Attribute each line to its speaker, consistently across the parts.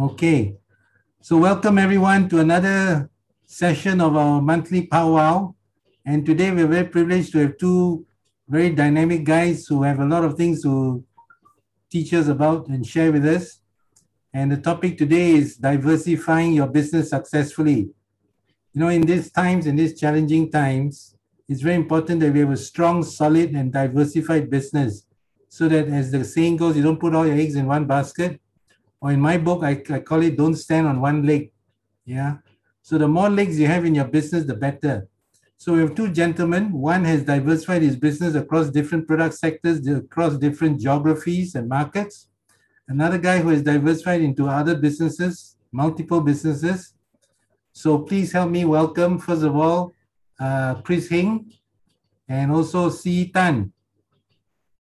Speaker 1: Okay. So welcome everyone to another session of our monthly powwow. And today we're very privileged to have two very dynamic guys who have a lot of things to teach us about and share with us. And the topic today is diversifying your business successfully. You know, in these times, in these challenging times, it's very important that we have a strong, solid, and diversified business so that as the saying goes, you don't put all your eggs in one basket. Or in my book, I, I call it don't stand on one leg. Yeah. So the more legs you have in your business, the better. So we have two gentlemen. One has diversified his business across different product sectors, across different geographies and markets. Another guy who has diversified into other businesses, multiple businesses. So please help me welcome, first of all, uh, Chris Heng and also CE Tan.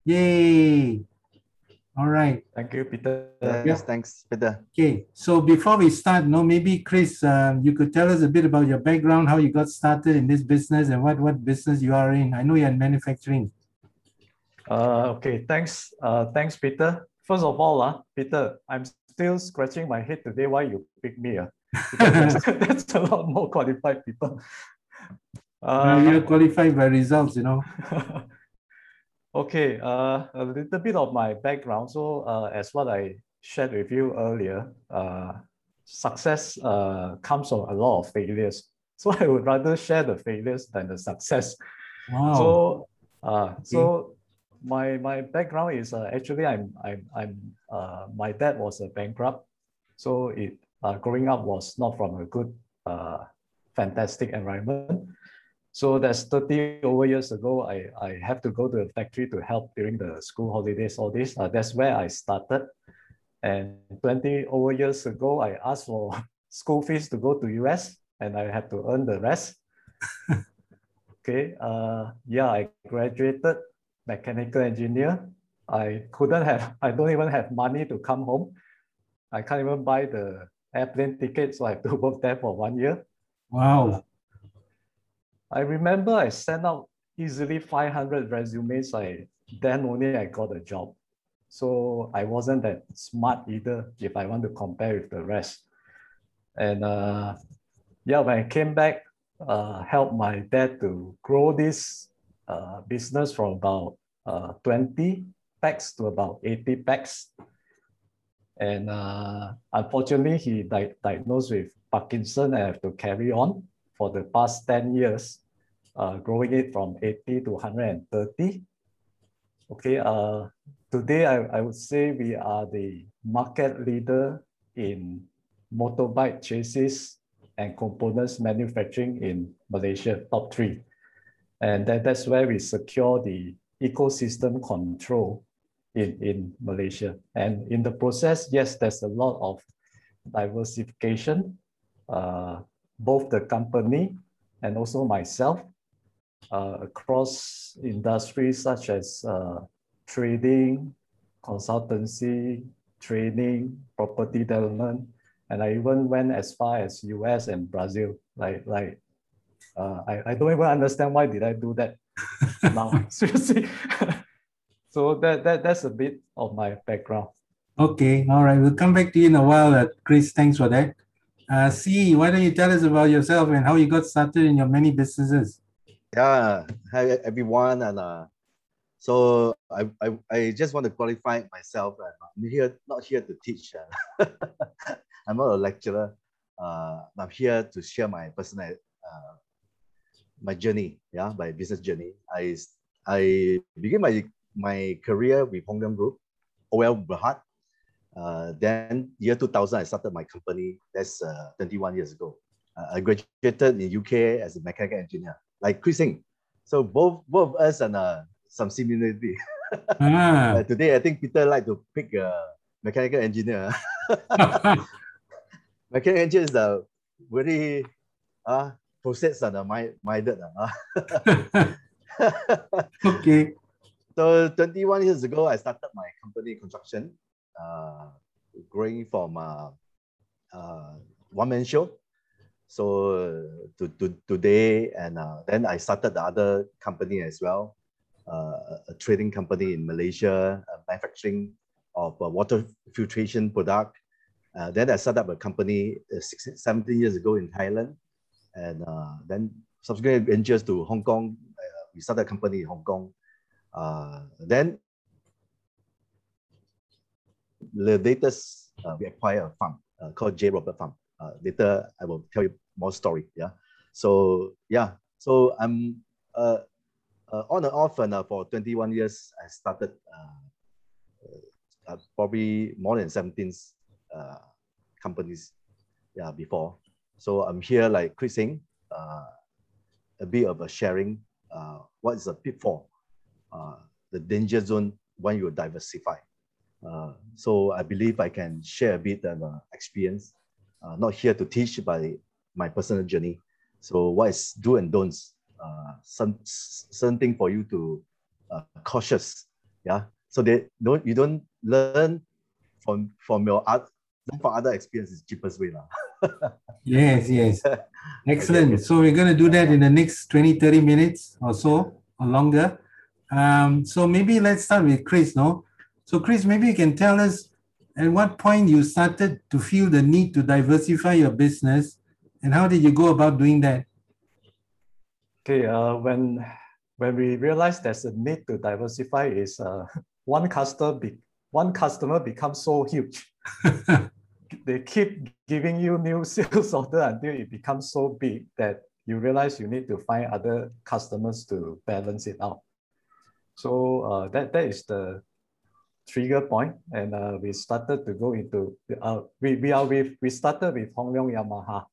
Speaker 1: Yay! All right.
Speaker 2: Thank you, Peter.
Speaker 3: Yes, thanks, Peter.
Speaker 1: Okay, so before we start, no, maybe Chris, uh, you could tell us a bit about your background, how you got started in this business, and what what business you are in. I know you're in manufacturing.
Speaker 2: Uh, okay, thanks. Uh, thanks, Peter. First of all, uh, Peter, I'm still scratching my head today why you picked me. Uh, that's, that's a lot more qualified people.
Speaker 1: Uh, you're qualified by results, you know.
Speaker 2: Okay, uh, a little bit of my background. So uh, as what I shared with you earlier, uh, success uh, comes from a lot of failures. So I would rather share the failures than the success.
Speaker 1: Wow.
Speaker 2: So, uh, so my my background is uh, actually I'm I'm I'm uh, my dad was a bankrupt, so it uh, growing up was not from a good uh, fantastic environment. So that's 30 over years ago. I, I have to go to the factory to help during the school holidays, all this. Uh, that's where I started. And 20 over years ago, I asked for school fees to go to US and I had to earn the rest. okay, uh, yeah, I graduated mechanical engineer. I couldn't have, I don't even have money to come home. I can't even buy the airplane ticket, so I have to work there for one year.
Speaker 1: Wow.
Speaker 2: I remember I sent out easily 500 resumes. I then only I got a job. So I wasn't that smart either if I want to compare with the rest. And uh, yeah, when I came back, uh, helped my dad to grow this uh, business from about uh, 20 packs to about 80 packs. And uh, unfortunately, he di diagnosed with Parkinson and I have to carry on for the past 10 years, uh, growing it from 80 to 130. Okay, uh, today I, I would say we are the market leader in motorbike chassis and components manufacturing in Malaysia, top three. And that, that's where we secure the ecosystem control in, in Malaysia. And in the process, yes, there's a lot of diversification, uh, both the company and also myself uh, across industries such as uh, trading, consultancy, training, property development, and I even went as far as US and Brazil. Like, like uh, I, I don't even understand why did I do that now, seriously. so that, that that's a bit of my background.
Speaker 1: Okay, all right. We'll come back to you in a while, uh, Chris. Thanks for that. Uh, C, why don't you tell us about yourself and how you got started in your many businesses?
Speaker 3: Yeah, hi everyone, and uh, so I, I I just want to qualify myself. I'm here not here to teach. Uh, I'm not a lecturer. Uh, I'm here to share my personal uh, my journey. Yeah, my business journey. I I began my my career with Hong Leong Group, OL Berhad, uh, then year 2000, I started my company. That's uh, 21 years ago. Uh, I graduated in UK as a mechanical engineer, like Chris Singh. So both both of us and uh, some similarity. Ah. today, I think Peter like to pick a mechanical engineer. mechanical engineer is a very uh, process and uh, minded. Uh.
Speaker 1: okay.
Speaker 3: So 21 years ago, I started my company construction growing from uh, uh, one man show. So to, to today, and uh, then I started the other company as well, uh, a trading company in Malaysia, manufacturing of water filtration product, Uh, then I set up a company uh, 16, 17 years ago in Thailand. And uh, then subsequently ventures to Hong Kong. Uh, we started a company in Hong Kong. Uh, then the latest, uh, we acquire a farm uh, called J. Robert Farm. Uh, later, I will tell you more story. Yeah. So yeah. So I'm uh, uh, on and off and uh, for 21 years. I started uh, probably more than 17 uh, companies. Yeah, before. So I'm here like Chris saying, uh, a bit of a sharing. What is a pitfall? The danger zone when you diversify. Uh, so I believe I can share a bit of uh, experience. Uh, not here to teach, but my personal journey. So what is do and don'ts? Uh, some something for you to uh, cautious. Yeah. So they don't you don't learn from from your art from other experiences cheapest way lah.
Speaker 1: yes, yes. Excellent. Okay. So we're going to do that in the next 20, 30 minutes or so or longer. Um, so maybe let's start with Chris, no? So Chris, maybe you can tell us at what point you started to feel the need to diversify your business and how did you go about doing that?
Speaker 2: Okay, uh, when when we realized there's a need to diversify is uh, one customer be, one customer becomes so huge. they keep giving you new sales order until it becomes so big that you realize you need to find other customers to balance it out. So uh, that that is the trigger point, and uh, we started to go into uh, we we are with we started with Hong Leong Yamaha,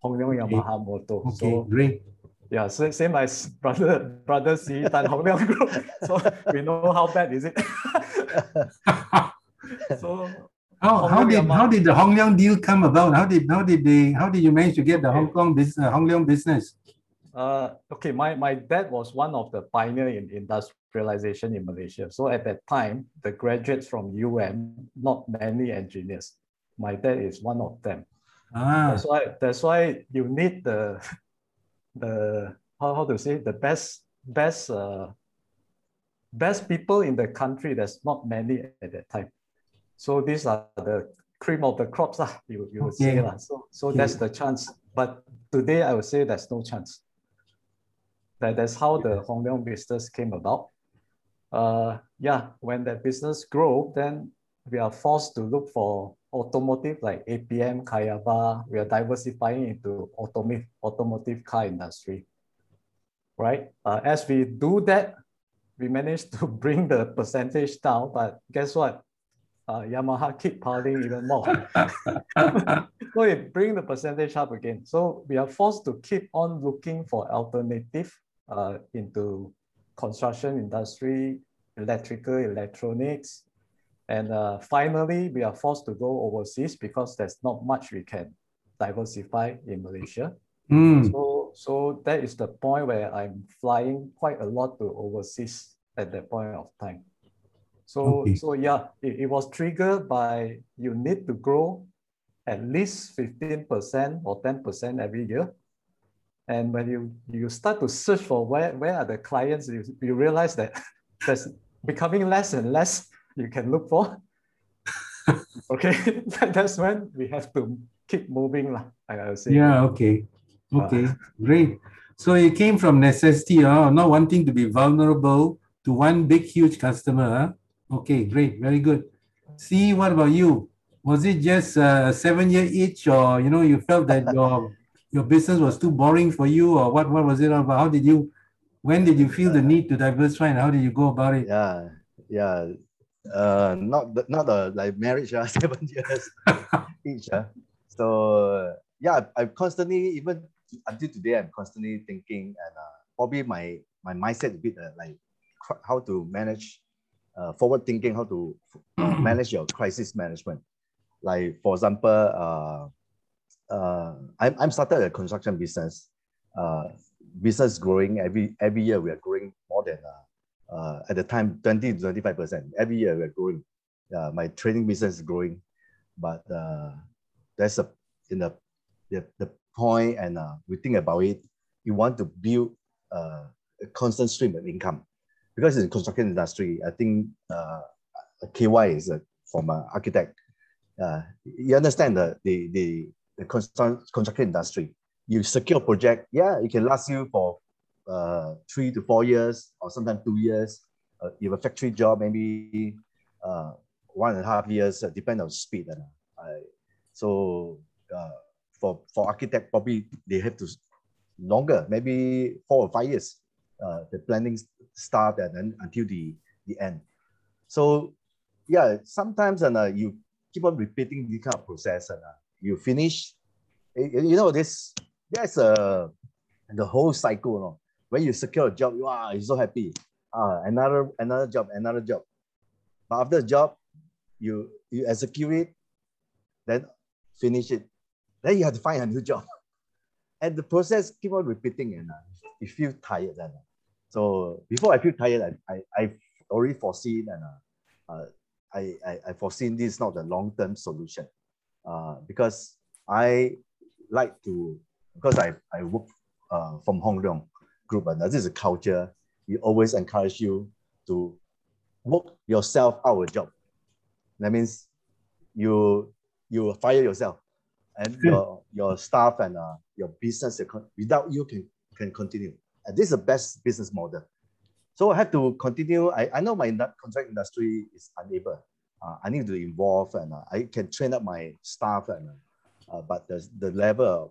Speaker 2: Hong Leong Yamaha okay. Motor.
Speaker 1: Okay, so, great.
Speaker 2: Yeah, so same as brother brother CE Tan Hong Leong Group. So we know how bad is it.
Speaker 1: so how, how did how did the Hong Leong deal come about? How did how did they how did you manage to get the. Hong Kong business Hong Leong business?
Speaker 2: Uh, okay, my, my dad was one of the pioneer in industrialization in Malaysia. So at that time, the graduates from UM, not many engineers. My dad is one of them. Ah. That's why that's why you need the the how, how to say the best best uh, best people in the country. There's not many at that time. So these are the cream of the crops, uh, you, you would okay. say. Uh. So so okay. that's the chance. But today I would say there's no chance. That, that's how the Hong Leong business came about. Uh, yeah, when that business grow, then we are forced to look for automotive like APM, Kayaba. We are diversifying into automotive, automotive car industry, right? Uh, as we do that, we managed to bring the percentage down, but guess what? Uh, Yamaha keep piling even more. so it bring the percentage up again. So we are forced to keep on looking for alternative uh, into construction industry, electrical, electronics. And uh, finally, we are forced to go overseas because there's not much we can diversify in Malaysia. Mm. So, so that is the point where I'm flying quite a lot to overseas at that point of time. So, okay. so yeah, it, it was triggered by you need to grow at least 15% or 10% every year and when you, you start to search for where, where are the clients, you, you realize that there's becoming less and less you can look for. okay, that's when we have to keep moving. Like I would say.
Speaker 1: Yeah, okay. Okay, uh, great. So it came from necessity, uh, not wanting to be vulnerable to one big, huge customer. Huh? Okay, great, very good. See, what about you? Was it just a seven year itch or, you know, you felt that your your business was too boring for you or what, what was it all about? How did you, when did you feel the need to diversify and how did you go about it?
Speaker 3: Yeah, yeah. Uh, not not a like marriage, uh, seven years each. Uh. So yeah, I, am constantly, even until today, I'm constantly thinking and uh, probably my, my mindset a bit uh, like how to manage uh, forward thinking, how to manage your crisis management. Like for example, uh, uh, I'm, I'm started a construction business. Uh, business growing every every year. We are growing more than uh, uh, at the time 20 to 25 percent. Every year we are growing. Uh, my trading business is growing, but uh, that's a in the the, the point and uh, we think about it. You want to build uh, a constant stream of income because in construction industry, I think uh, KY is a, from an architect uh, you understand the the the, the construction industry. You secure project, yeah, it can last you for uh, three to four years or sometimes two years. Uh, you have a factory job, maybe uh, one and a half years, uh, depend on speed. Uh, so uh, for for architect, probably they have to longer, maybe four or five years. Uh, the planning start and then until the the end. So yeah, sometimes and you keep on repeating this kind of process and you finish. You know this. That's a the whole cycle. You know? When you secure a job, wow, you're so happy. Uh, another another job, another job. But after the job, you you execute it, then finish it. Then you have to find a new job. And the process keep on repeating and uh, you feel tired. And, uh, so before I feel tired, I, I, I already foreseen and uh, uh, I, I, I foreseen this is not the long-term solution uh, because I like to, because I, I work uh, from Hong Leong group and this is a culture, we always encourage you to work yourself out of a job. That means you you fire yourself and hmm. your your staff and uh, your business without you can can continue. And this is the best business model. So I have to continue. I, I know my contract industry is unable. Uh, I need to involve and uh, I can train up my staff and uh, but the, the level of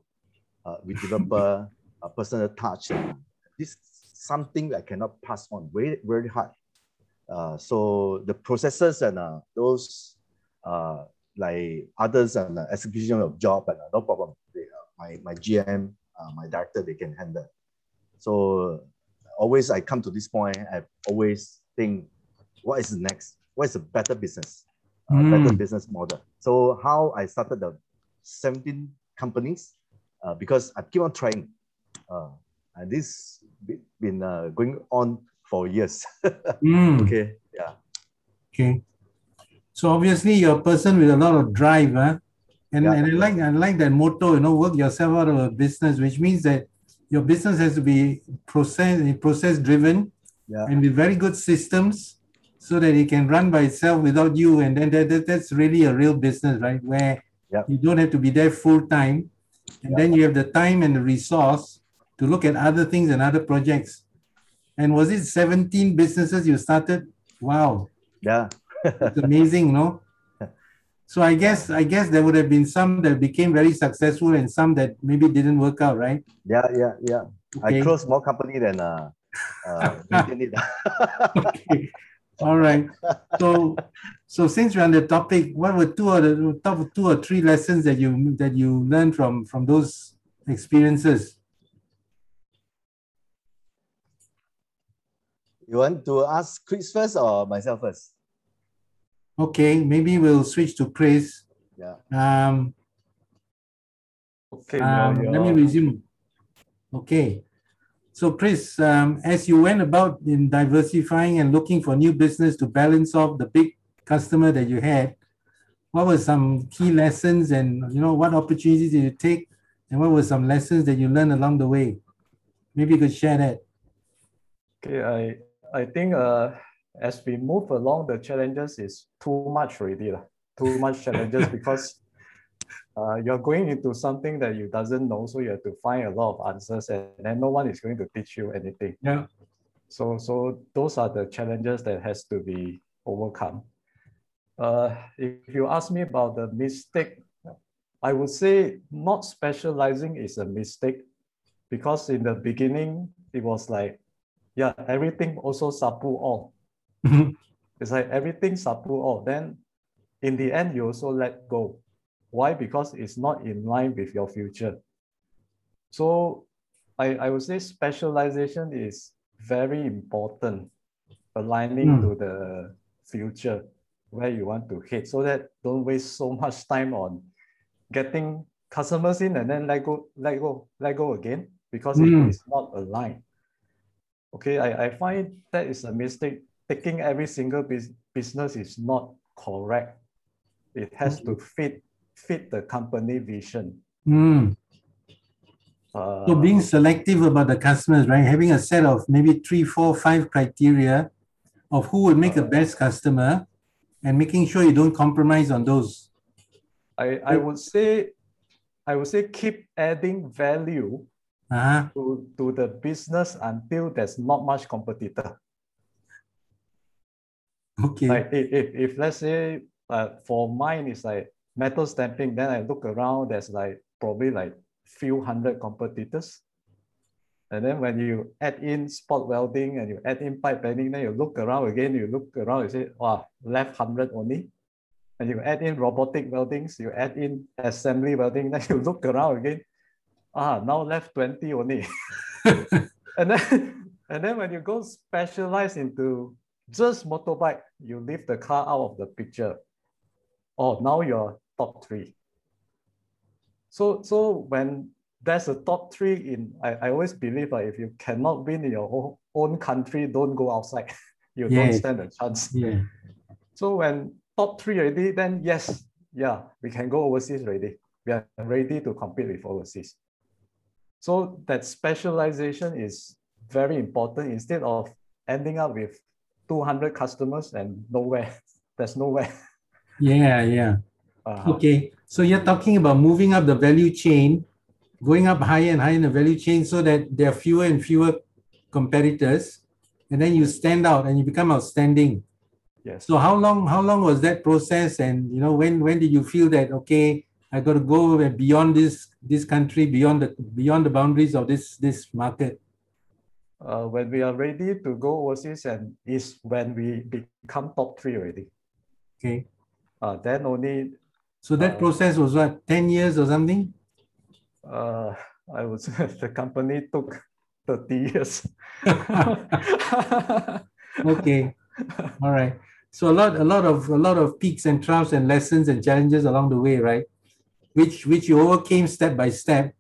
Speaker 3: uh, with developer, uh, personal touch, uh, this something I cannot pass on very very hard. Uh, so the processes and uh, those uh, like others and uh, execution of job and uh, no problem. They, uh, my my GM, uh, my director, they can handle. So always I come to this point, I always think, what is next? What is a better business? Uh, mm. Better business model. So how I started the 17 companies uh, because I keep on trying. Uh, and this been uh, going on for years. mm. Okay. Yeah.
Speaker 1: Okay. So obviously you're a person with a lot of drive, huh? And, yeah. and I like I like that motto, you know, work yourself out of a business, which means that your business has to be process process driven yeah. and with very good systems so that it can run by itself without you. And then that, that that's really a real business, right? Where yeah. you don't have to be there full time. And then you have the time and the resource to look at other things and other projects. And was it 17 businesses you started? Wow.
Speaker 3: Yeah
Speaker 1: it's amazing, no? So I guess I guess there would have been some that became very successful and some that maybe didn't work out, right?
Speaker 3: Yeah, yeah, yeah. Okay. I closed more company than uh, uh
Speaker 1: okay. All right. So so since we're on the topic, what were two or the top two or three lessons that you that you learned from from those experiences?
Speaker 3: You want to ask Chris first or myself first?
Speaker 1: Okay, maybe we'll switch to Chris.
Speaker 3: Yeah.
Speaker 1: Um,
Speaker 2: okay. Um,
Speaker 1: let me resume. Okay. So Chris, um, as you went about in diversifying and looking for new business to balance off the big customer that you had, what were some key lessons and you know what opportunities did you take and what were some lessons that you learned along the way? Maybe you could share that.
Speaker 2: Okay, I I think uh as we move along, the challenges is too much already, lah. too much challenges because uh, you're going into something that you doesn't know, so you have to find a lot of answers, and then no one is going to teach you anything.
Speaker 1: Yeah.
Speaker 2: So, so those are the challenges that has to be overcome. Uh, if you ask me about the mistake, I would say not specializing is a mistake because in the beginning it was like, yeah, everything also sapu all. Mm-hmm. it's like everything sapu all. Then in the end, you also let go. Why? Because it's not in line with your future. So I, I would say specialization is very important, aligning mm. to the future where you want to hit so that don't waste so much time on getting customers in and then let go, let go, let go again because mm. it is not aligned. Okay, I, I find that is a mistake taking every single business is not correct. It has to fit fit the company vision.
Speaker 1: Mm. Uh, so being selective about the customers, right? Having a set of maybe three, four, five criteria of who will make the best customer and making sure you don't compromise on those.
Speaker 2: I, I would say, I would say keep adding value
Speaker 1: Uh-huh.
Speaker 2: to, to the business until there's not much competitor.
Speaker 1: Okay.
Speaker 2: Like if, if, if let's say uh, for mine it's like metal stamping, then I look around, there's like probably like few hundred competitors. And then when you add in spot welding and you add in pipe bending, then you look around again, you look around, you say, wow, left 100 only. And you add in robotic weldings, you add in assembly welding, then you look around again. Ah, now left 20 only. and then and then when you go specialize into just motorbike, you leave the car out of the picture. Oh, now you're top three. So so when there's a top three in, I, I always believe that if you cannot win in your own, country, don't go outside. you don't stand a chance.
Speaker 1: yeah.
Speaker 2: So when top three already, then yes, yeah, we can go overseas already. We are ready to compete with overseas. So that specialization is very important instead of ending up with 200 customers and nowhere. There's nowhere.
Speaker 1: Yeah, yeah.
Speaker 2: Uh,
Speaker 1: Okay. So you're talking about moving up the value chain, going up higher and higher in the value chain so that there are fewer and fewer competitors, and then you stand out and you become outstanding.
Speaker 2: Yes.
Speaker 1: So how long how long was that process? And you know, when when did you feel that okay, I got to go beyond this this country, beyond the beyond the boundaries of this this market?
Speaker 2: Uh, when we are ready to go overseas and is when we become top three already.
Speaker 1: Okay.
Speaker 2: Uh, then only
Speaker 1: So that
Speaker 2: Uh,
Speaker 1: process was what, 10 years or something?
Speaker 2: uh, I say the company took 30 years.
Speaker 1: Okay. All right. So a lot, a lot of, a lot of peaks and troughs and lessons and challenges along the way, right? Which, which you overcame step by step.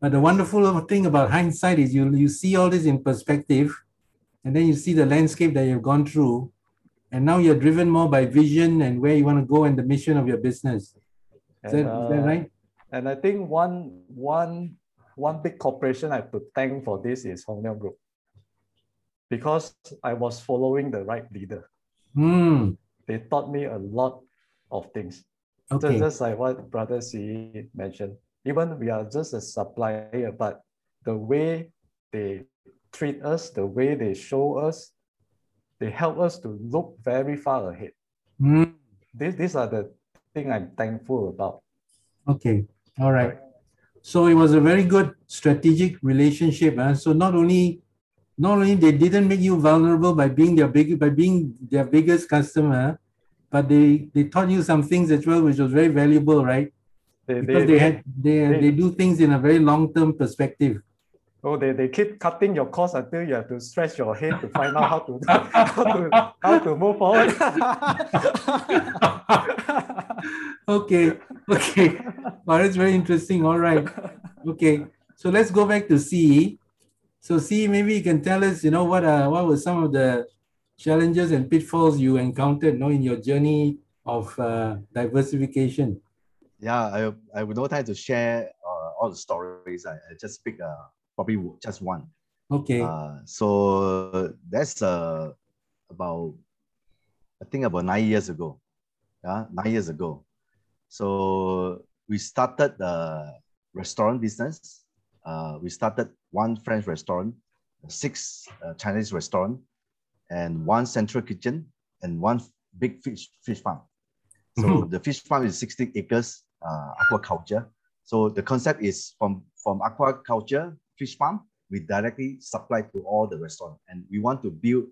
Speaker 1: But the wonderful thing about hindsight is you, you see all this in perspective, and then you see the landscape that you've gone through, and now you're driven more by vision and where you want to go and the mission of your business. Is that,
Speaker 2: And,
Speaker 1: is that
Speaker 2: uh,
Speaker 1: right?
Speaker 2: And I think one one one big corporation I have to thank for this is Hong Leong Group. Because I was following the right leader.
Speaker 1: Hmm.
Speaker 2: They taught me a lot of things. Just,
Speaker 1: Okay.
Speaker 2: just like what Brother C mentioned. Even we are just a supplier, but the way they treat us, the way they show us, they help us to look very far ahead.
Speaker 1: Hmm.
Speaker 2: These, these are the thing I'm thankful about.
Speaker 1: Okay. All right. So it was a very good strategic relationship. huh? So not only not only they didn't make you vulnerable by being their big by being their biggest customer, but they they taught you some things as well, which was very valuable, right?
Speaker 2: They,
Speaker 1: Because they had they
Speaker 2: they-
Speaker 1: they do things in a very long term perspective.
Speaker 2: Oh, they, they keep cutting your cost until you have to stretch your head to find out how to how to how to move forward.
Speaker 1: okay. Okay. Well, that's very interesting. All right. Okay. So let's go back to CE. So CE, maybe you can tell us, you know, what uh, what were some of the challenges and pitfalls you encountered, you know, in your journey of uh, diversification.
Speaker 3: Yeah, I I have no time to share uh, all the stories. I, I just pick uh, probably just one.
Speaker 1: Okay.
Speaker 3: Uh, so that's uh, about I think about nine years ago. Yeah, nine years ago. So we started the restaurant business. Uh, we started one French restaurant, six uh, Chinese restaurant, and one central kitchen, and one big fish fish farm. So
Speaker 1: Mhm.
Speaker 3: the fish farm is 60 acres uh, aquaculture. So the concept is from from aquaculture fish farm, we directly supply to all the restaurant, and we want to build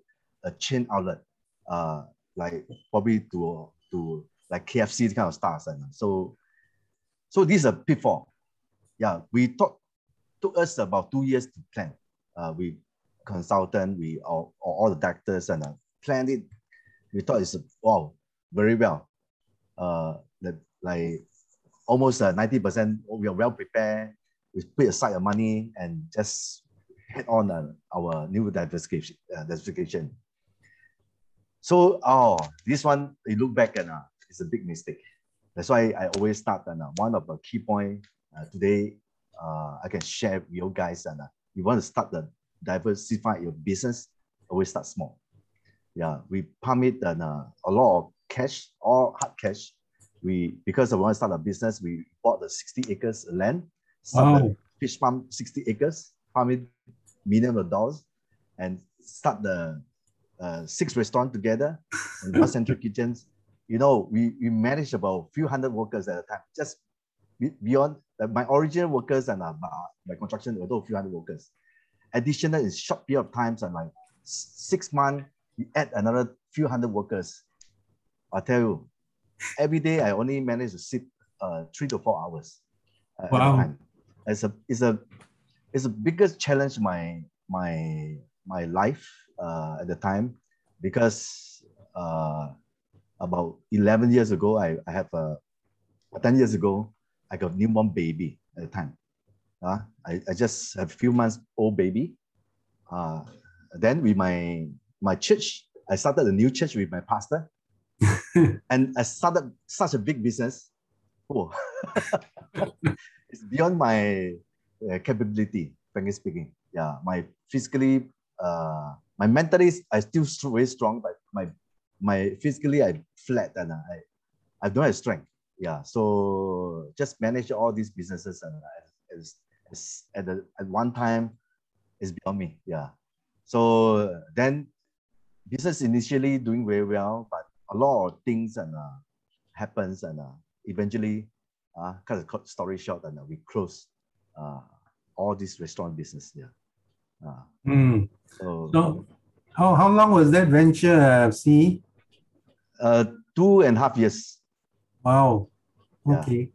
Speaker 3: a chain outlet, uh, like probably to to like KFC kind of stars, so so this is a pitfall. Yeah, we thought took us about two years to plan. Uh, we consultant, we all, all the directors and uh, planned it. We thought it's wow, very well. Uh, like almost uh, 90% we are well prepared. We put aside the money and just head on uh, our new diversification. Uh, diversification. So, oh, this one, you look back and uh, it's a big mistake. That's why I always start and uh, one of the key point uh, today uh, I can share with you guys and uh, you want to start the diversify your business, always start small. Yeah, we pump it and uh, a lot of cash, all hard cash, we because I want to start a business, we bought the 60 acres land, started
Speaker 1: Wow.
Speaker 3: fish farm 60 acres, farming million of dollars, and start the uh, six restaurant together and one central kitchens. You know, we, we managed about few hundred workers at a time. Just beyond uh, my original workers and uh, my, my construction, although a few hundred workers. Additional in short period of times and like six months, we add another few hundred workers. I tell you, every day I only manage to sit uh, three to four hours. uh, at a
Speaker 1: Wow.
Speaker 3: It's a it's a it's the biggest challenge my my my life uh, at the time because uh, about 11 years ago I, I have a 10 years ago I got newborn baby at the time. Uh, I, I just have a few months old baby. Uh, then with my my church, I started a new church with my pastor. and I started such a big business. Oh, it's beyond my uh, capability, frankly speaking. Yeah, my physically, uh, my mentally, I still st- very strong, but my my physically, I flat and I I don't have strength. Yeah, so just manage all these businesses and as, as, at the, at one time, is beyond me. Yeah, so then business initially doing very well, but a lot of things and uh, happens and uh, eventually, uh, cut the story short, and uh, we close uh, all this restaurant business. Yeah. Uh,
Speaker 1: Hmm.
Speaker 3: so,
Speaker 1: So, how, how long was that venture, uh, C?
Speaker 3: uh, two and a half years.
Speaker 1: Wow. Okay.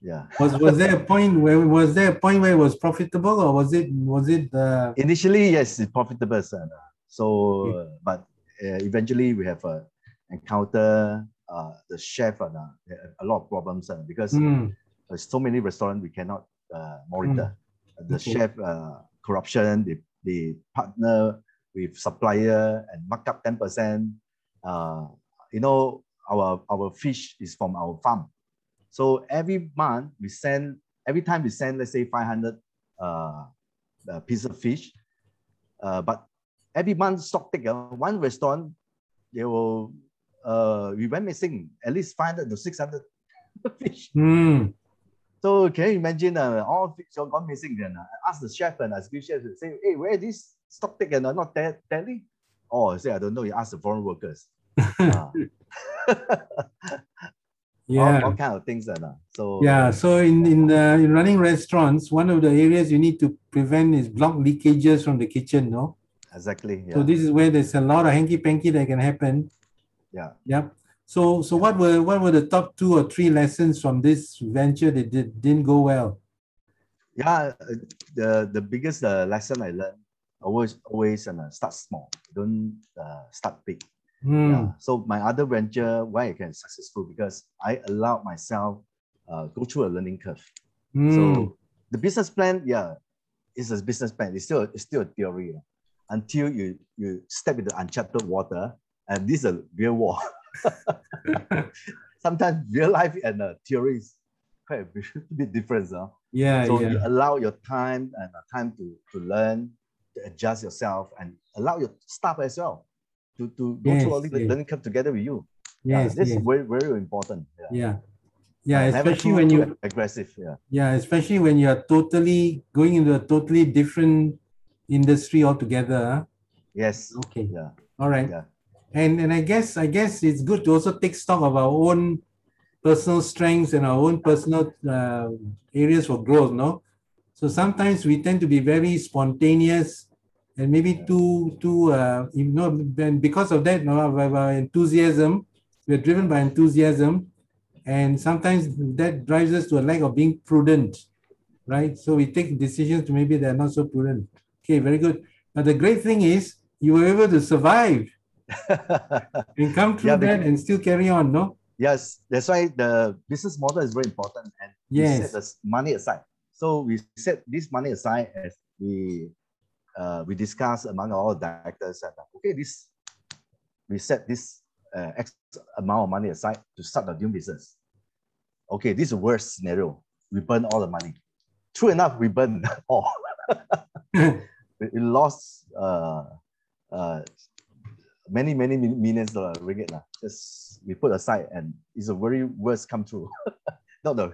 Speaker 3: Yeah.
Speaker 1: Was was there a point where was there a point where it was profitable or was it was it uh,
Speaker 3: Initially, yes, it's profitable. Uh, so,
Speaker 1: Okay.
Speaker 3: but uh, eventually we have uh, encounter uh, the chef and uh, there a lot of problems uh, because
Speaker 1: hmm,
Speaker 3: there's so many restaurants we cannot uh, monitor. The
Speaker 1: Okay.
Speaker 3: chef uh, corruption, they, they partner with supplier and mark up 10%. Uh, you know, our, our fish is from our farm. So every month we send, every time we send, let's say 500 uh, uh, piece of fish, uh, but every month stock take, uh, one restaurant, they will, uh, we went missing at least 500 to 600 fish.
Speaker 1: hmm,
Speaker 3: So can you imagine uh, all fish all gone missing then? uh, I asked the chef and I the chef to say, hey, where is this stock taken? Uh, not ta- tally? Oh, I say, I don't know. You ask the foreign workers. Ah,
Speaker 1: yeah.
Speaker 3: all, all kind of things. And, uh, so
Speaker 1: Yeah, so in in uh, in running restaurants, one of the areas you need to prevent is block leakages from the kitchen, no?
Speaker 3: exactly. Yeah.
Speaker 1: So this is where there's a lot of hanky panky that can happen.
Speaker 3: Yeah.
Speaker 1: Yeah. So so what were what were the top two or three lessons from this venture that did, didn't go well?
Speaker 3: Yeah. The, the biggest uh, lesson I learned always, always uh, start small. Don't uh, start big.
Speaker 1: Hmm.
Speaker 3: Yeah. So my other venture, why I can successful because I allowed myself uh, go through a learning curve.
Speaker 1: Hmm.
Speaker 3: So the business plan, yeah, is a business plan. It's still it's still a theory yeah. until you you step into uncharted water, and this is a real war. Sometimes real life and uh, theory is quite a bit, different. huh?
Speaker 1: yeah,
Speaker 3: so
Speaker 1: yeah.
Speaker 3: you allow your time and uh, time to to learn, to adjust yourself, and allow your staff as well to to go through all the
Speaker 1: yes.
Speaker 3: learning curve together with you. Yeah,
Speaker 1: Yes,
Speaker 3: this
Speaker 1: yes.
Speaker 3: is very very important. Yeah.
Speaker 1: Yeah. Yeah, especially when you
Speaker 3: aggressive. Yeah.
Speaker 1: yeah, especially when you're totally going into a totally different industry altogether.
Speaker 3: Yes.
Speaker 1: Okay.
Speaker 3: Yeah.
Speaker 1: All right.
Speaker 3: Yeah.
Speaker 1: And and I guess I guess it's good to also take stock of our own personal strengths and our own personal uh, areas for growth, no? So sometimes we tend to be very spontaneous and maybe too too uh, you know and because of that, no, our, our enthusiasm, we're driven by enthusiasm, and sometimes that drives us to a lack of being prudent, right? So we take decisions to maybe they're not so prudent. Okay, very good. But the great thing is you were able to survive and come through
Speaker 3: Yeah,
Speaker 1: that and still carry on, no?
Speaker 3: Yes, that's why the business model is very important, and we
Speaker 1: Yes.
Speaker 3: set the money aside. So we set this money aside as we uh, we discuss among all directors and okay, this we set this uh, X amount of money aside to start a new business. Okay, this is the worst scenario. We burn all the money. True enough, we burn all. we, we lost uh, uh, many, many millions dollar ringgit. lah. Just we put aside and it's a very worst come true. Not the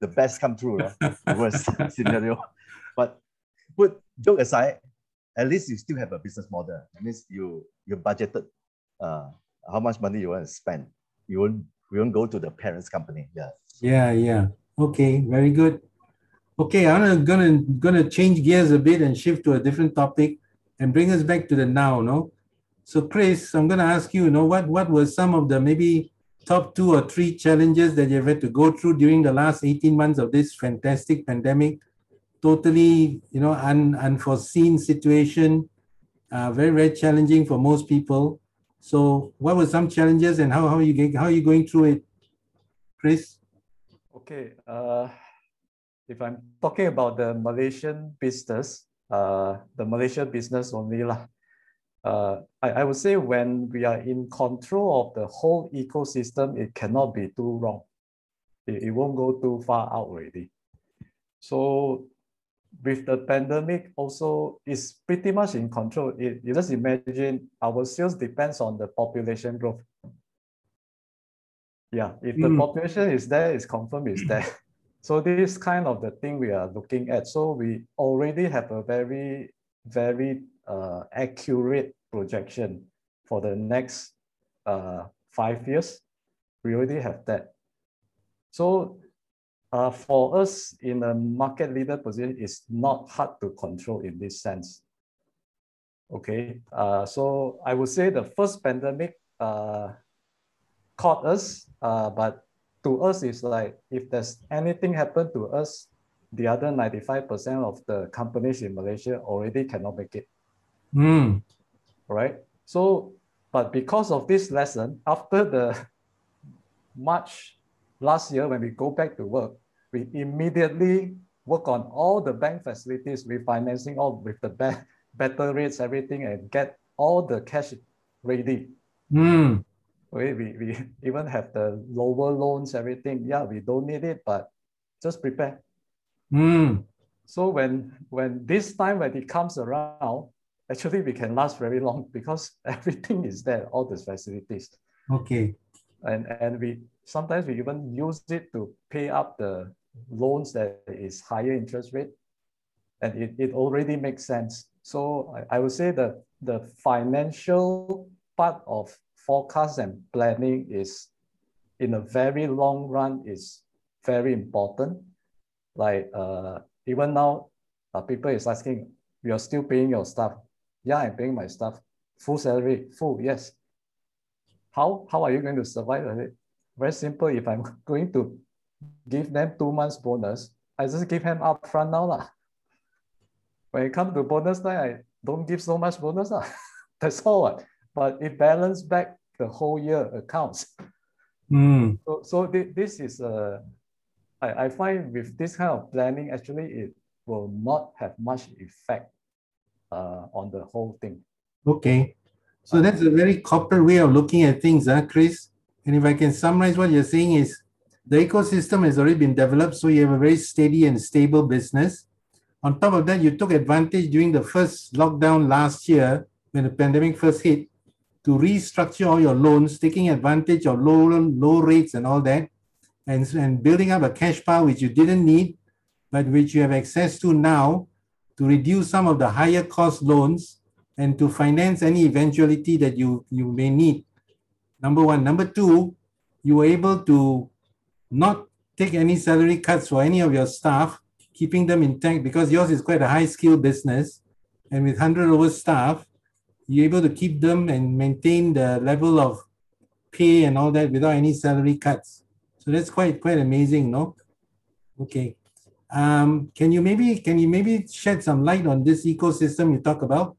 Speaker 3: the best come true, right? the worst scenario. But put joke aside, at least you still have a business model. That means you you budgeted uh, how much money you want to spend. You won't you won't go to the parents company. Yeah.
Speaker 1: Yeah, yeah. Okay, very good. Okay, I'm gonna gonna change gears a bit and shift to a different topic and bring us back to the now, no? So Chris, I'm gonna ask you, you know, what what were some of the maybe top two or three challenges that you've had to go through during the last 18 months of this fantastic pandemic? Totally, you know, un, unforeseen situation, uh, very, very challenging for most people. So what were some challenges and how, how are you get- how are you going through it? Chris?
Speaker 2: Okay, uh, if I'm talking about the Malaysian business, uh, the Malaysian business only lah. Uh, I, I would say when we are in control of the whole ecosystem, it cannot be too wrong. It, it won't go too far out already. So with the pandemic also is pretty much in control. It, you just imagine our sales depends on the population growth. Yeah, if the
Speaker 1: Mm.
Speaker 2: population is there, it's confirmed is there. So this kind of the thing we are looking at. So we already have a very, very uh, accurate projection for the next uh, five years. We already have that. So uh, for us in a market leader position, it's not hard to control in this sense. Okay, uh, so I would say the first pandemic uh, caught us, uh, but to us it's like if there's anything happen to us, the other 95% of the companies in Malaysia already cannot make it,
Speaker 1: Mm.
Speaker 2: right? So, but because of this lesson, after the March last year, when we go back to work, we immediately work on all the bank facilities, refinancing all with the be- better rates, everything, and get all the cash ready.
Speaker 1: Mm.
Speaker 2: We, we, we even have the lower loans, everything. Yeah, we don't need it, but just prepare.
Speaker 1: Mm.
Speaker 2: So when when this time when it comes around, actually we can last very long because everything is there, all the facilities.
Speaker 1: Okay.
Speaker 2: And and we sometimes we even use it to pay up the loans that is higher interest rate. And it, it already makes sense. So I, I would say that the financial part of forecast and planning is in a very long run is very important. Like uh, even now, uh, people is asking, you're still paying your staff. Yeah, I'm paying my staff. Full salary, full, yes. How, how are you going to survive? Very simple. If I'm going to give them two months bonus, I just give them upfront now. Lah. When it comes to bonus time, I don't give so much bonus. Lah. That's all. what. But it balance back the whole year accounts.
Speaker 1: Mm.
Speaker 2: So, so thi- this is a, I, I find with this kind of planning, actually, it will not have much effect uh, on the whole thing.
Speaker 1: Okay. So that's a very corporate way of looking at things, huh, Chris? And if I can summarize what you're saying is the ecosystem has already been developed, so you have a very steady and stable business. On top of that, you took advantage during the first lockdown last year when the pandemic first hit to restructure all your loans, taking advantage of low, low rates and all that, and, and building up a cash pile which you didn't need, but which you have access to now to reduce some of the higher cost loans and to finance any eventuality that you, you may need. Number one. Number two, you were able to not take any salary cuts for any of your staff, keeping them intact because yours is quite a high skill business. And with 100 over staff, you're able to keep them and maintain the level of pay and all that without any salary cuts. So that's quite quite amazing, no? Okay. Um, can you maybe can you maybe shed some light on this ecosystem you talk about?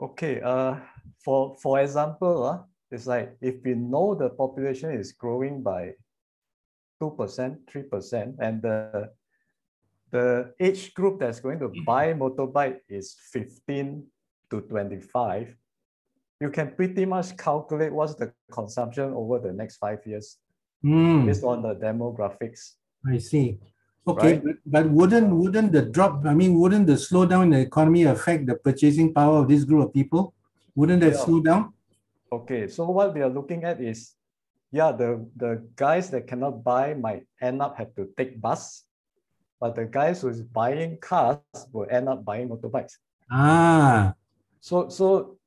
Speaker 2: Okay, uh, for, for example, uh, it's like if we know the population is growing by 2%, 3%, and the, the age group that's going to buy motorbike is 15 to 25, you can pretty much calculate what's the consumption over the next five years
Speaker 1: Hmm,
Speaker 2: based on the demographics.
Speaker 1: I see. Okay,
Speaker 2: Right.
Speaker 1: but, but wouldn't wouldn't the drop? I mean, wouldn't the slowdown in the economy affect the purchasing power of this group of people? Wouldn't that
Speaker 2: Yeah.
Speaker 1: slow down?
Speaker 2: Okay, so what we are looking at is, yeah, the, the guys that cannot buy might end up have to take bus, but the guys who's buying cars will end up buying motorbikes.
Speaker 1: Ah,
Speaker 2: So, so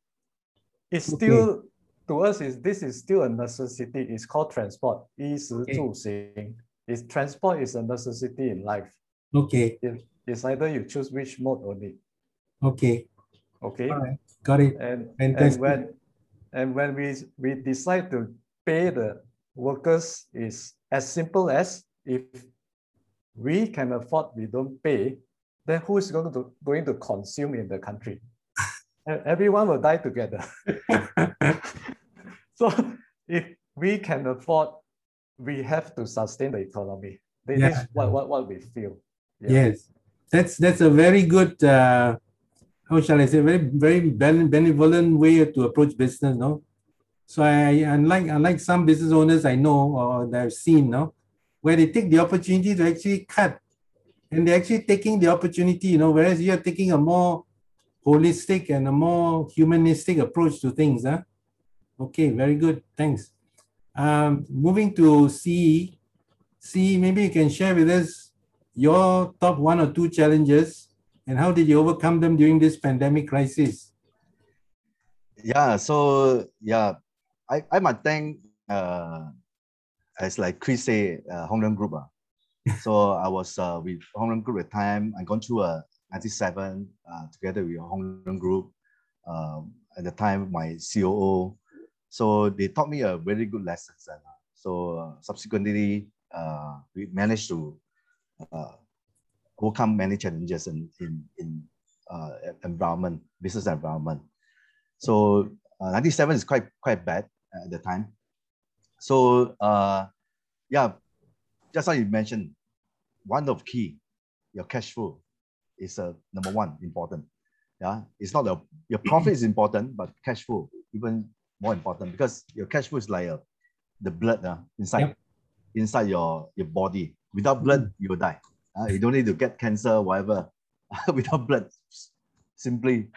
Speaker 2: it's
Speaker 1: Okay.
Speaker 2: still, to us, is this is still a necessity. It's called transport. 衣食
Speaker 1: Okay.
Speaker 2: 住行. is transport is a necessity in life.
Speaker 1: okay,
Speaker 2: It's either you choose which mode only.
Speaker 1: okay.
Speaker 2: Okay.
Speaker 1: Right, got it.
Speaker 2: And,
Speaker 1: Fantastic.
Speaker 2: and when, and when we, we decide to pay the workers is as simple as if we can afford, we don't pay, then who is going to, going to consume in the country? Everyone will die together. So if we can afford, we have to sustain the economy. This
Speaker 1: Yeah.
Speaker 2: is what, what, what we feel. Yeah.
Speaker 1: Yes, that's that's a very good. Uh, how shall I say? Very very bene- benevolent way to approach business, no. So I unlike unlike some business owners I know or that I've seen, no, where they take the opportunity to actually cut, and they're actually taking the opportunity, you know, whereas you're taking a more holistic and a more humanistic approach to things, huh? Okay, very good. Thanks. Um, moving to CE, CE, maybe you can share with us your top one or two challenges and how did you overcome them during this pandemic crisis?
Speaker 3: Yeah, so yeah, I, I might thank uh as like Chris say, uh, Hong Leong Group. ah. so I was uh, with Hong Leong Group at the time. I gone through a 97 uh, together with Hong Leong Group. Um, at the time, my COO. So they taught me a very good lessons. And, so uh, subsequently, uh, we managed to uh, overcome many challenges in in, in uh, environment, business environment. So uh, 97 is quite quite bad at the time. So uh, yeah, just like you mentioned, one of key, your cash flow is uh, number one important. Yeah, it's not a your profit is important, but cash flow even more important because your cash flow is like uh, the blood uh, inside
Speaker 1: Yep.
Speaker 3: inside your your body. Without blood, you will die. Uh, you don't need to get cancer, whatever. Without blood, simply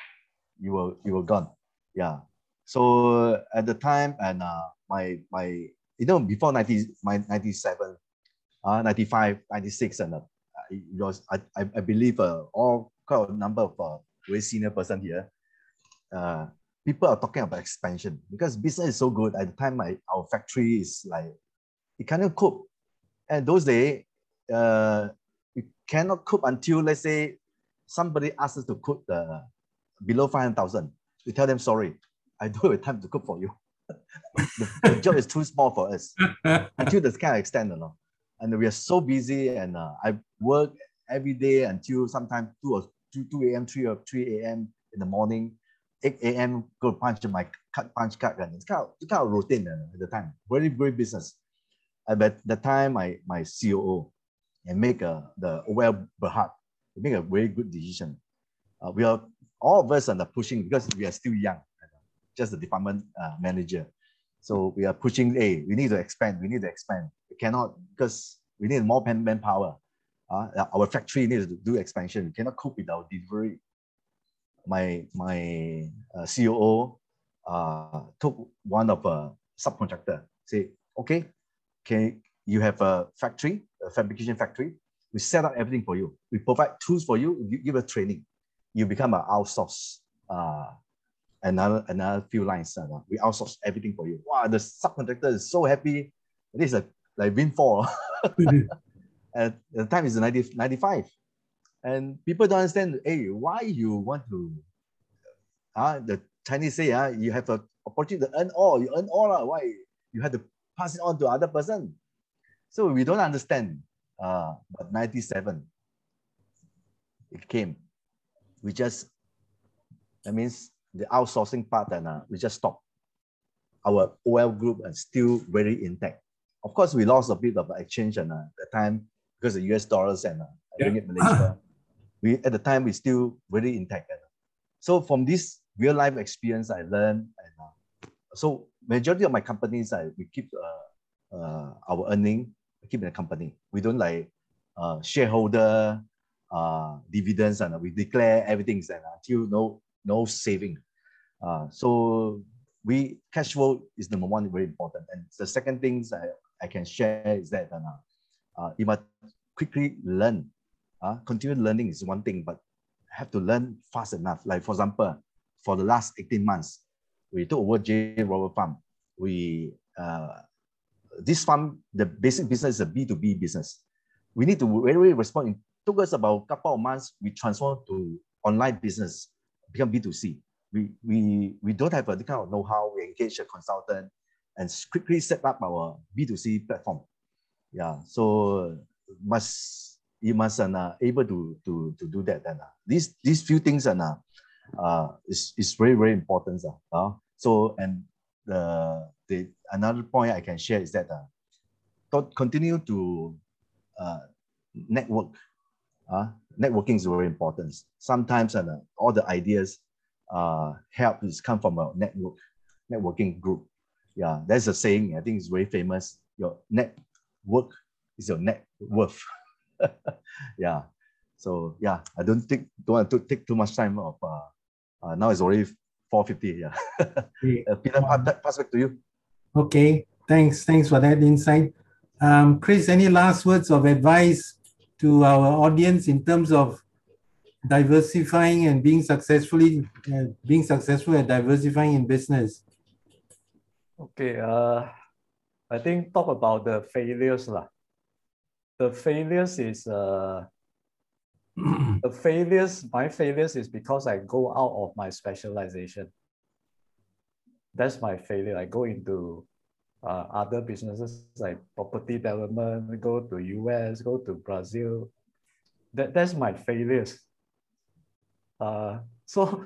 Speaker 3: you will you will gone. Yeah. So at the time and uh, my my you know before 90 my 97 uh 95 96 and uh, it was I, I, I believe uh, all quite a number of uh, very senior person here uh people are talking about expansion because business is so good at the time my our factory is like it cannot cope and those days uh we cannot cope until let's say somebody asks us to cook the below 500,000 we tell them sorry I don't have time to cook for you the, the job is too small for us until this kind of extent, you know. And we are so busy, and uh, I work every day until sometimes 2 or 2, 2 a.m., 3 or 3 a.m. in the morning, 8 a.m. go punch my cut, punch card it's kind of, it's kind of routine at the time. Very, very business. At the time, my, my COO and make a, the OYL Berhad, make a very good decision. Uh, we are, all of us are pushing because we are still young, just the department uh, manager. So we are pushing, hey, we need to expand, we need to expand. We cannot, because we need more manpower. Uh, our factory needs to do expansion. We cannot cope with our delivery. My, my uh, COO uh, took one of a subcontractor, say, okay, can you have a factory, a fabrication factory? We set up everything for you. We provide tools for you, we give a training. You become an outsource uh, another another few lines. Uh, we outsource everything for you. Wow, the subcontractor is so happy. This is a like windfall. At the time is 90, 95. And people don't understand, hey, why you want to uh, the Chinese say uh, you have an opportunity to earn all, you earn all. Uh, why you have to pass it on to other person? So we don't understand. Uh, but 97, it came. We just, that means the outsourcing part and uh, we just stopped. Our OYL group is still very intact. Of course, we lost a bit of exchange and uh, the time because the US dollars and uh,
Speaker 1: Yeah.
Speaker 3: ringgit Malaysia. we at the time we still very intact. Uh, so from this real life experience, I learned and uh, so majority of my companies, I we keep uh, uh, our earning keep in the company. We don't like uh, shareholder uh, dividends and uh, we declare everything and until no no saving. So we cash flow is number one, very important. And the second things I, I can share is that uh, you must quickly learn. Uh, continued learning is one thing, but have to learn fast enough. Like for example, for the last 18 months, we took over J Robert Farm. We uh, this farm, the basic business is a B2B business. We need to very respond. It took us about a couple of months. We transformed to online business, become B2C. We, we, we don't have a kind of know-how. We engage a consultant and quickly set up our B2C platform. Yeah, so must you must uh, able to to to do that. And uh, these these few things and uh, uh is is very very important. Uh, so and the the another point I can share is that uh, continue to uh, network. Uh, networking is very important. Sometimes uh, all the ideas uh, help is come from a network networking group. Yeah, that's a saying. I think it's very famous. Your network is your net worth. yeah. So yeah, I don't think don't want to take too much time of uh, uh now it's already 450. Yeah. uh, Peter, pass back to you.
Speaker 1: Okay, thanks. Thanks for that insight. Um, Chris, any last words of advice to our audience in terms of diversifying and being successfully uh, being successful at diversifying in business?
Speaker 2: Okay, uh, I think talk about the failures lah. The failures is uh, the failures. My failures is because I go out of my specialization that's my failure. I go into uh, other businesses like property development, go to US, go to Brazil. That, that's my failures. Uh, so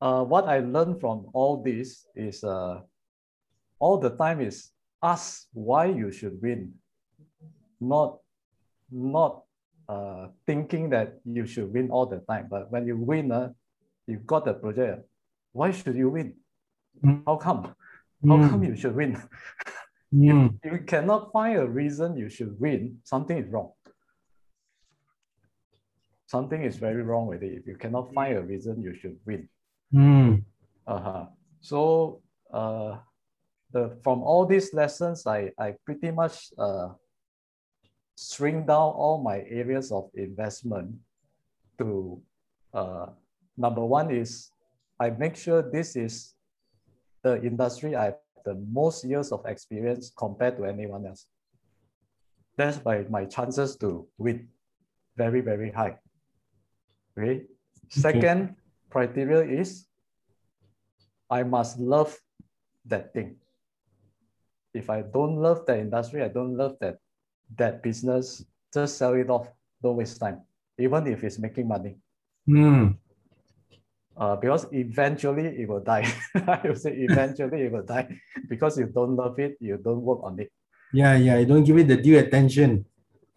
Speaker 2: uh, what I learned from all this is uh, all the time is ask why you should win, not, not uh, thinking that you should win all the time. But when you win, uh, you've got the project, why should you win? Mm. How come? How mm. come you should win? mm. if you cannot find a reason you should win, something is wrong. Something is very wrong with it. If you cannot find a reason you should win.
Speaker 1: Mm.
Speaker 2: Uh-huh. So uh, the from all these lessons, I, I pretty much uh, shrink down all my areas of investment to uh, number one is I make sure this is the industry I have the most years of experience compared to anyone else. That's why my chances to win very, very high. Okay. Second criteria is I must love that thing. If I don't love that industry, I don't love that that business, just sell it off. Don't waste time, even if it's making money.
Speaker 1: Mm
Speaker 2: uh, because eventually it will die. I will say eventually it will die because you don't love it, you don't work on it.
Speaker 1: Yeah, yeah, you don't give it the due attention.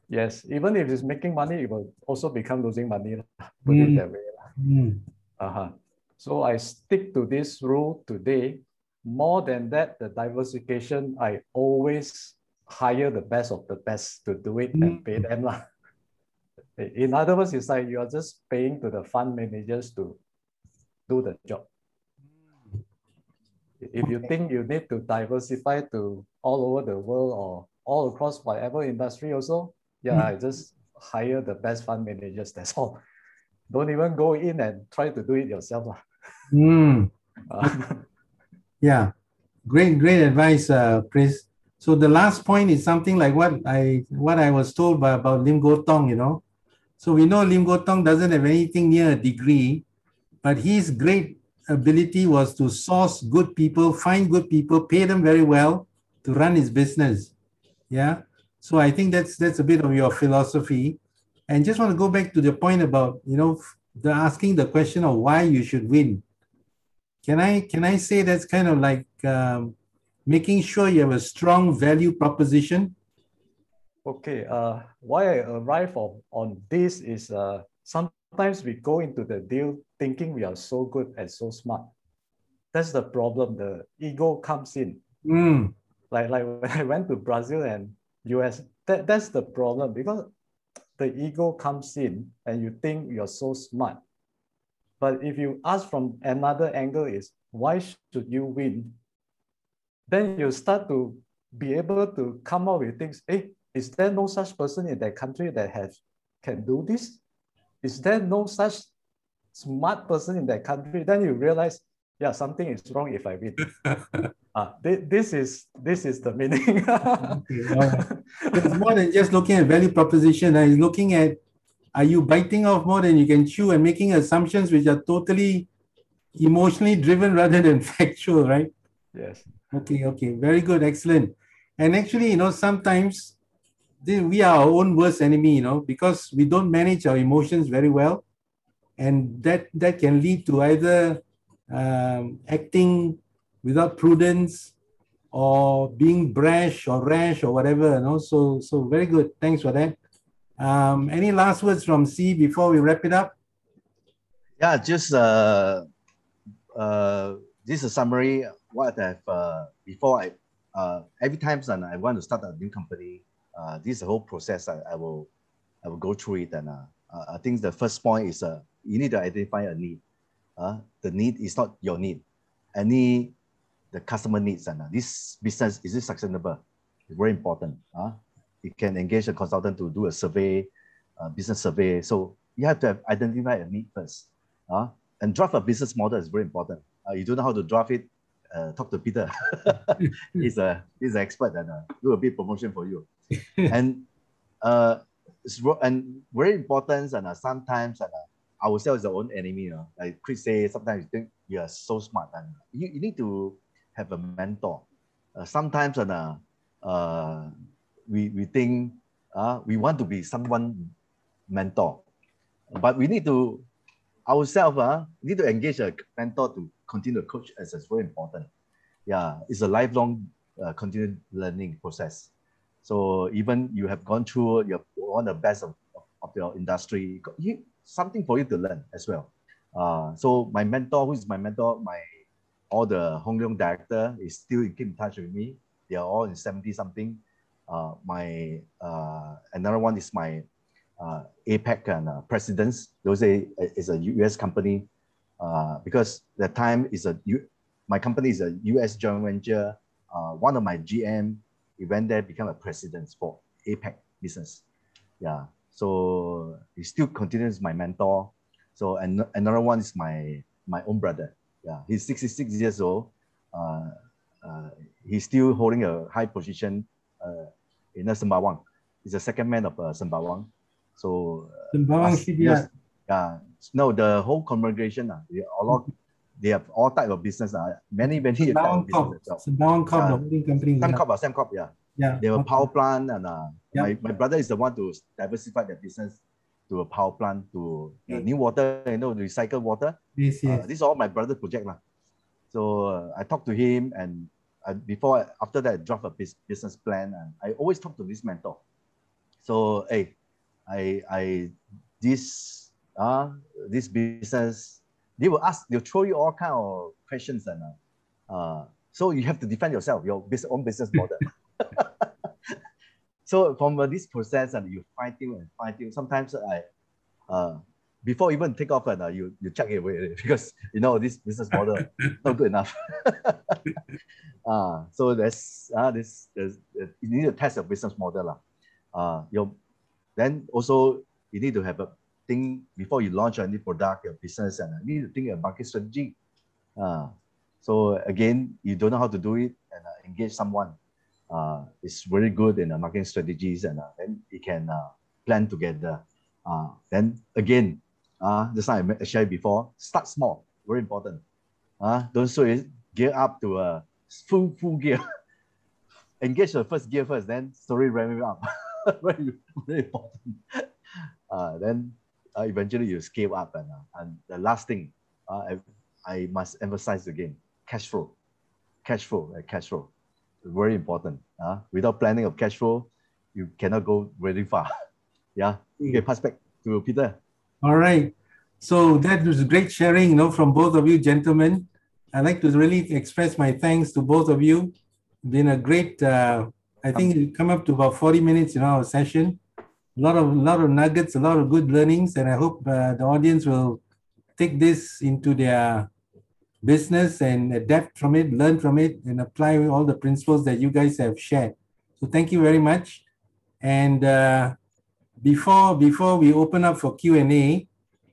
Speaker 2: Yes, even if it's making money, it will also become losing money. Put mm. it that way.
Speaker 1: Mm.
Speaker 2: Uh-huh. So I stick to this rule today. More than that, the diversification, I always hire the best of the best to do it mm. and pay them. In other words, it's like you are just paying to the fund managers to do the job. If you think you need to diversify to all over the world or all across whatever industry also, yeah, mm. I just hire the best fund managers, that's all. Don't even go in and try to do it yourself.
Speaker 1: Mm. yeah, great, great advice, uh, Chris. So the last point is something like what I what I was told by about Lim Goh Tong, you know. So we know Lim Goh Tong doesn't have anything near a degree, but his great ability was to source good people, find good people, pay them very well to run his business. Yeah. So I think that's that's a bit of your philosophy. And just want to go back to the point about, you know, the asking the question of why you should win. Can I can I say that's kind of like um, making sure you have a strong value proposition?
Speaker 2: Okay. Uh, why I arrive on, on this is uh, sometimes we go into the deal thinking we are so good and so smart. That's the problem. The ego comes in.
Speaker 1: Mm.
Speaker 2: Like, like when I went to Brazil and US, that, that's the problem because the ego comes in and you think you're so smart. But if you ask from another angle is why should you win? Then you start to be able to come up with things. Hey, is there no such person in that country that has can do this? Is there no such smart person in that country? Then you realize, yeah, something is wrong if I win. uh, this is this is the meaning.
Speaker 1: okay, It's more than just looking at value proposition. Uh, it's looking at are you biting off more than you can chew and making assumptions which are totally emotionally driven rather than factual, right?
Speaker 2: Yes.
Speaker 1: Okay, okay, very good, excellent. And actually, you know, sometimes we are our own worst enemy, you know, because we don't manage our emotions very well, and that that can lead to either um, acting without prudence or being brash or rash or whatever. You know, so so very good. Thanks for that. Um, any last words from C before we wrap it up?
Speaker 3: Yeah, just uh, uh, this is a summary. What I've uh, before I uh, every time when I want to start a new company, uh, this whole process. I, I will I will go through it, and uh, uh, I think the first point is uh, you need to identify a need. Uh, the need is not your need. Any the customer needs, and uh, this business is it sustainable? It's very important. Uh, you can engage a consultant to do a survey, uh, business survey. So you have to identify a need first. Uh, and draft a business model is very important. Uh, you don't know how to draft it, uh, talk to Peter. he's a he's an expert and uh, do a bit promotion for you. and uh, and very important and uh, sometimes and uh, ourselves is our own enemy. You know? Like Chris say, sometimes you think you are so smart and you, you need to have a mentor. Uh, sometimes and uh, uh, we we think uh, we want to be someone mentor, but we need to ourselves uh, need to engage a mentor to continue to coach as it's very important. Yeah, it's a lifelong uh, continued learning process. So even you have gone through your one of the best of, of, of your industry, you, something for you to learn as well. Uh, so my mentor, who is my mentor, my all the Hong Leong director is still keep in touch with me. They are all in 70 something. Uh, my uh, another one is my uh, APAC and uh, presidents. Those is a US company uh, because the time is a U, my company is a US joint venture. Uh, one of my GM, he went there, become a president for APAC business. Yeah, so he still continues my mentor. So and another one is my my own brother. Yeah, he's 66 years old. Uh, uh, he's still holding a high position uh, in Sembawang. He's the second man of uh, Sembawang. So
Speaker 1: uh, CBR.
Speaker 3: Yeah, no, the whole congregation, uh, they, a lot, they have all type of business. Uh, many, many
Speaker 1: Sembawang Corp. Sembawang Corp, the holding company.
Speaker 3: Sembcorp, yeah. Sembcorp, yeah.
Speaker 1: Yeah.
Speaker 3: They have a power plant and uh, yeah. my, my brother is the one to diversify their business to a power plant to uh, NEWater, you know, recycle water.
Speaker 1: Yes, yes.
Speaker 3: Uh, this is all my brother's project. La. So uh, I talked to him and uh, before, after that, I draft a business plan and I always talk to this mentor. So, hey, I, I, this uh, this business, they will ask, they'll throw you all kind of questions and uh, uh, so you have to defend yourself, your own business model. so from uh, this process and uh, you fine tune and fine tune, sometimes I, uh, before even take off and uh, you, you check it away because you know this business model not good enough. uh, so there's uh, this, there's, uh, you need to test your business model. Uh, your, then also you need to have a think before you launch any product, your business, and you need to think a market strategy. Uh, so again, you don't know how to do it and uh, engage someone. Uh, it's very good in the marketing strategies and uh, then you can uh, plan together. Uh, then again, uh, just like I shared before, start small, very important. Uh, don't so it gear up to a full full gear. engage the first gear first, then slowly ramp it up. very, very important. Uh, then uh, eventually you scale up. And, uh, and the last thing uh, I, I must emphasize again, cash flow. Cash flow, uh, cash flow. Very important. Uh, without planning of cash flow, you cannot go very far. yeah. Okay, pass back to Peter.
Speaker 1: All right. So that was great sharing, you know, from both of you gentlemen. I'd like to really express my thanks to both of you. Been a great, uh, I think it come up to about 40 minutes in our session a lot of lot of nuggets, a lot of good learnings, and I hope uh, the audience will take this into their business and adapt from it, learn from it, and apply all the principles that you guys have shared. So thank you very much. And uh, before before we open up for Q and A,